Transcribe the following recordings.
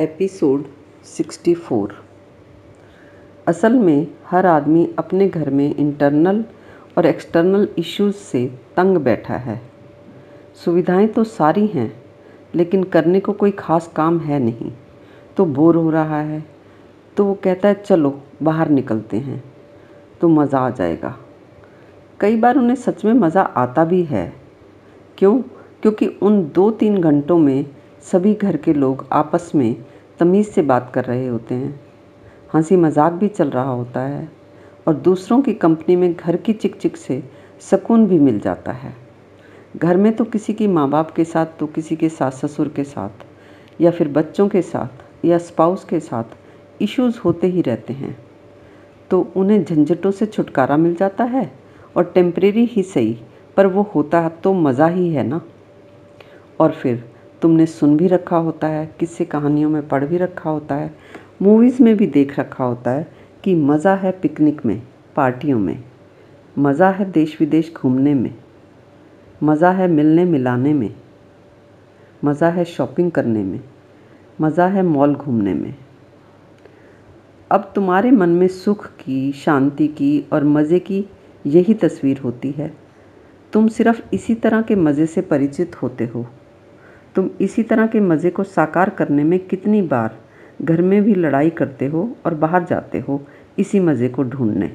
Episode 64 असल में हर आदमी अपने घर में इंटरनल और एक्सटर्नल इश्यूज़ से तंग बैठा है। सुविधाएँ तो सारी हैं, लेकिन करने को कोई ख़ास काम है नहीं। तो बोर हो रहा है तो वो कहता है, चलो, बाहर निकलते हैं। तो मज़ा आ जाएगा। कई बार उन्हें सच में मज़ा आता भी है। क्यों? क्योंकि उन दो तीन घंटों में सभी घर के लोग आपस में तमीज़ से बात कर रहे होते हैं। हँसी मज़ाक भी चल रहा होता है और दूसरों की कंपनी में घर की चिक चिक से सुकून भी मिल जाता है। घर में तो किसी की माँ बाप के साथ तो किसी के सास ससुर के साथ या फिर बच्चों के साथ या स्पाउस के साथ इश्यूज़ होते ही रहते हैं। तो उन्हें झंझटों से छुटकारा मिल जाता है और टेम्परेरी ही सही, पर वो होता तो मज़ा ही है ना? और फिर तुमने सुन भी रखा होता है, किस्से कहानियों में पढ़ भी रखा होता है मूवीज़ में भी देख रखा होता है कि मज़ा है पिकनिक में, पार्टियों में, मज़ा है देश विदेश घूमने में, मज़ा है मिलने मिलाने में, मज़ा है शॉपिंग करने में, मज़ा है मॉल घूमने में। अब तुम्हारे मन में सुख की, शांति की और मज़े की यही तस्वीर होती है। तुम सिर्फ़ इसी तरह के मज़े से परिचित होते हो। तुम इसी तरह के मज़े को साकार करने में कितनी बार घर में भी लड़ाई करते हो और बाहर जाते हो इसी मज़े को ढूँढने।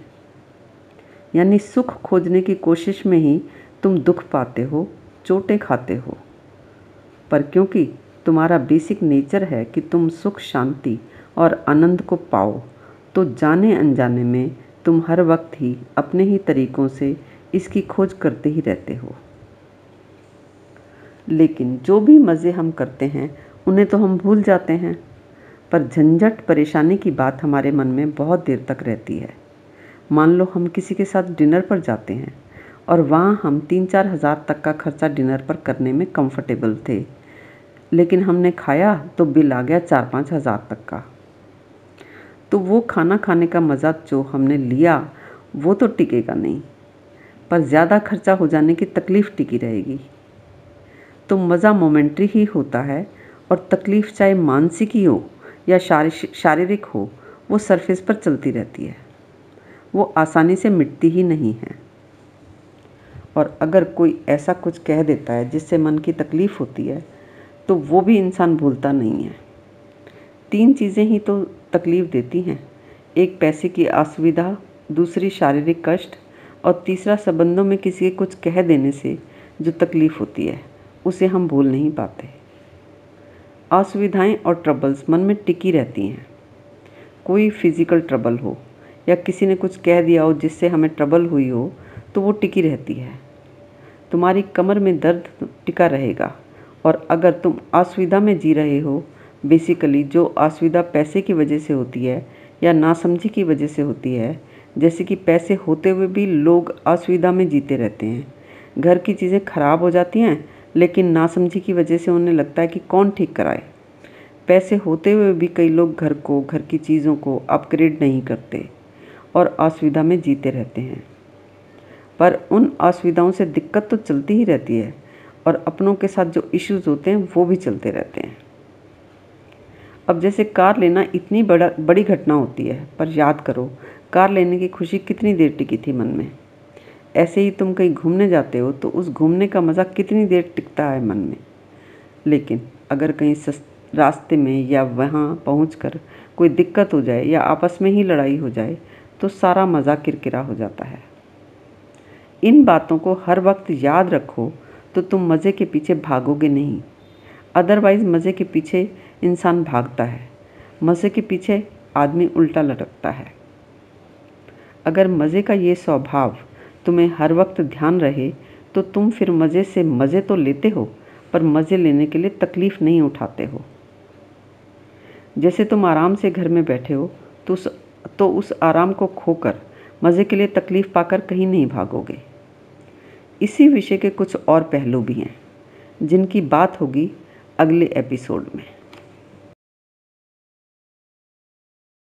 यानी सुख खोजने की कोशिश में ही तुम दुख पाते हो, चोटें खाते हो। पर क्योंकि तुम्हारा बेसिक नेचर है कि तुम सुख, शांति और आनंद को पाओ तो जाने अनजाने में तुम हर वक्त ही अपने ही तरीक़ों से इसकी खोज करते ही रहते हो। लेकिन जो भी मज़े हम करते हैं, उन्हें तो हम भूल जाते हैं। पर झंझट, परेशानी की बात हमारे मन में बहुत देर तक रहती है। मान लो हम किसी के साथ डिनर पर जाते हैं, और वहाँ हम तीन चार हज़ार तक का खर्चा डिनर पर करने में कंफर्टेबल थे, लेकिन हमने खाया तो बिल आ गया चार पाँच हज़ार तक का। तो वो खाना खाने का मज़ा जो हमने लिया, वो तो टिकेगा नहीं, पर ज़्यादा खर्चा हो जाने की तकलीफ़ टिकी रहेगी। तो मज़ा मोमेंट्री ही होता है और तकलीफ़ चाहे मानसिक ही हो या शारीरिक हो, वो सरफेस पर चलती रहती है। वो आसानी से मिटती ही नहीं है। और अगर कोई ऐसा कुछ कह देता है जिससे मन की तकलीफ़ होती है तो वो भी इंसान भूलता नहीं है। तीन चीज़ें ही तो तकलीफ़ देती हैं। एक पैसे की असुविधा, दूसरी शारीरिक कष्ट और तीसरा संबंधों में किसी के कुछ कह देने से जो तकलीफ़ होती है। उसे हम भूल नहीं पाते। असुविधाएँ और ट्रबल्स मन में टिकी रहती हैं। कोई फ़िज़िकल ट्रबल हो या किसी ने कुछ कह दिया हो जिससे हमें ट्रबल हुई हो तो वो टिकी रहती है। तुम्हारी कमर में दर्द टिका रहेगा और अगर तुम असुविधा में जी रहे हो बेसिकली जो असुविधा पैसे की वजह से होती है या नासमझी की वजह से होती है, जैसे कि पैसे होते हुए भी लोग असुविधा में जीते रहते हैं। घर की चीज़ें खराब हो जाती हैं लेकिन नासमझी की वजह से उन्हें लगता है कि कौन ठीक कराए। पैसे होते हुए भी कई लोग घर को, घर की चीज़ों को अपग्रेड नहीं करते और असुविधा में जीते रहते हैं। पर उन असुविधाओं से दिक्कत तो चलती ही रहती है और अपनों के साथ जो इश्यूज़ होते हैं, वो भी चलते रहते हैं। अब जैसे कार लेना इतनी बड़ा, बड़ी घटना होती है, पर याद करो, कार लेने की खुशी कितनी देर टिकी थी मन में? ऐसे ही तुम कहीं घूमने जाते हो तो उस घूमने का मज़ा कितनी देर टिकता है मन में? लेकिन अगर कहीं रास्ते में या वहाँ पहुँच कर कोई दिक्कत हो जाए या आपस में ही लड़ाई हो जाए तो सारा मज़ा किरकिरा हो जाता है। इन बातों को हर वक्त याद रखो तो तुम मज़े के पीछे भागोगे नहीं। अदरवाइज़ मज़े के पीछे इंसान भागता है। मज़े के पीछे आदमी उल्टा लटकता है। अगर मज़े का ये स्वभाव तुम्हें हर वक्त ध्यान रहे तो तुम फिर मज़े से मज़े तो लेते हो, पर मज़े लेने के लिए तकलीफ़ नहीं उठाते हो। जैसे तुम आराम से घर में बैठे हो तो उस तो उस आराम को खोकर मज़े के लिए तकलीफ़ पाकर कहीं नहीं भागोगे। इसी विषय के कुछ और पहलू भी हैं, जिनकी बात होगी अगले एपिसोड में।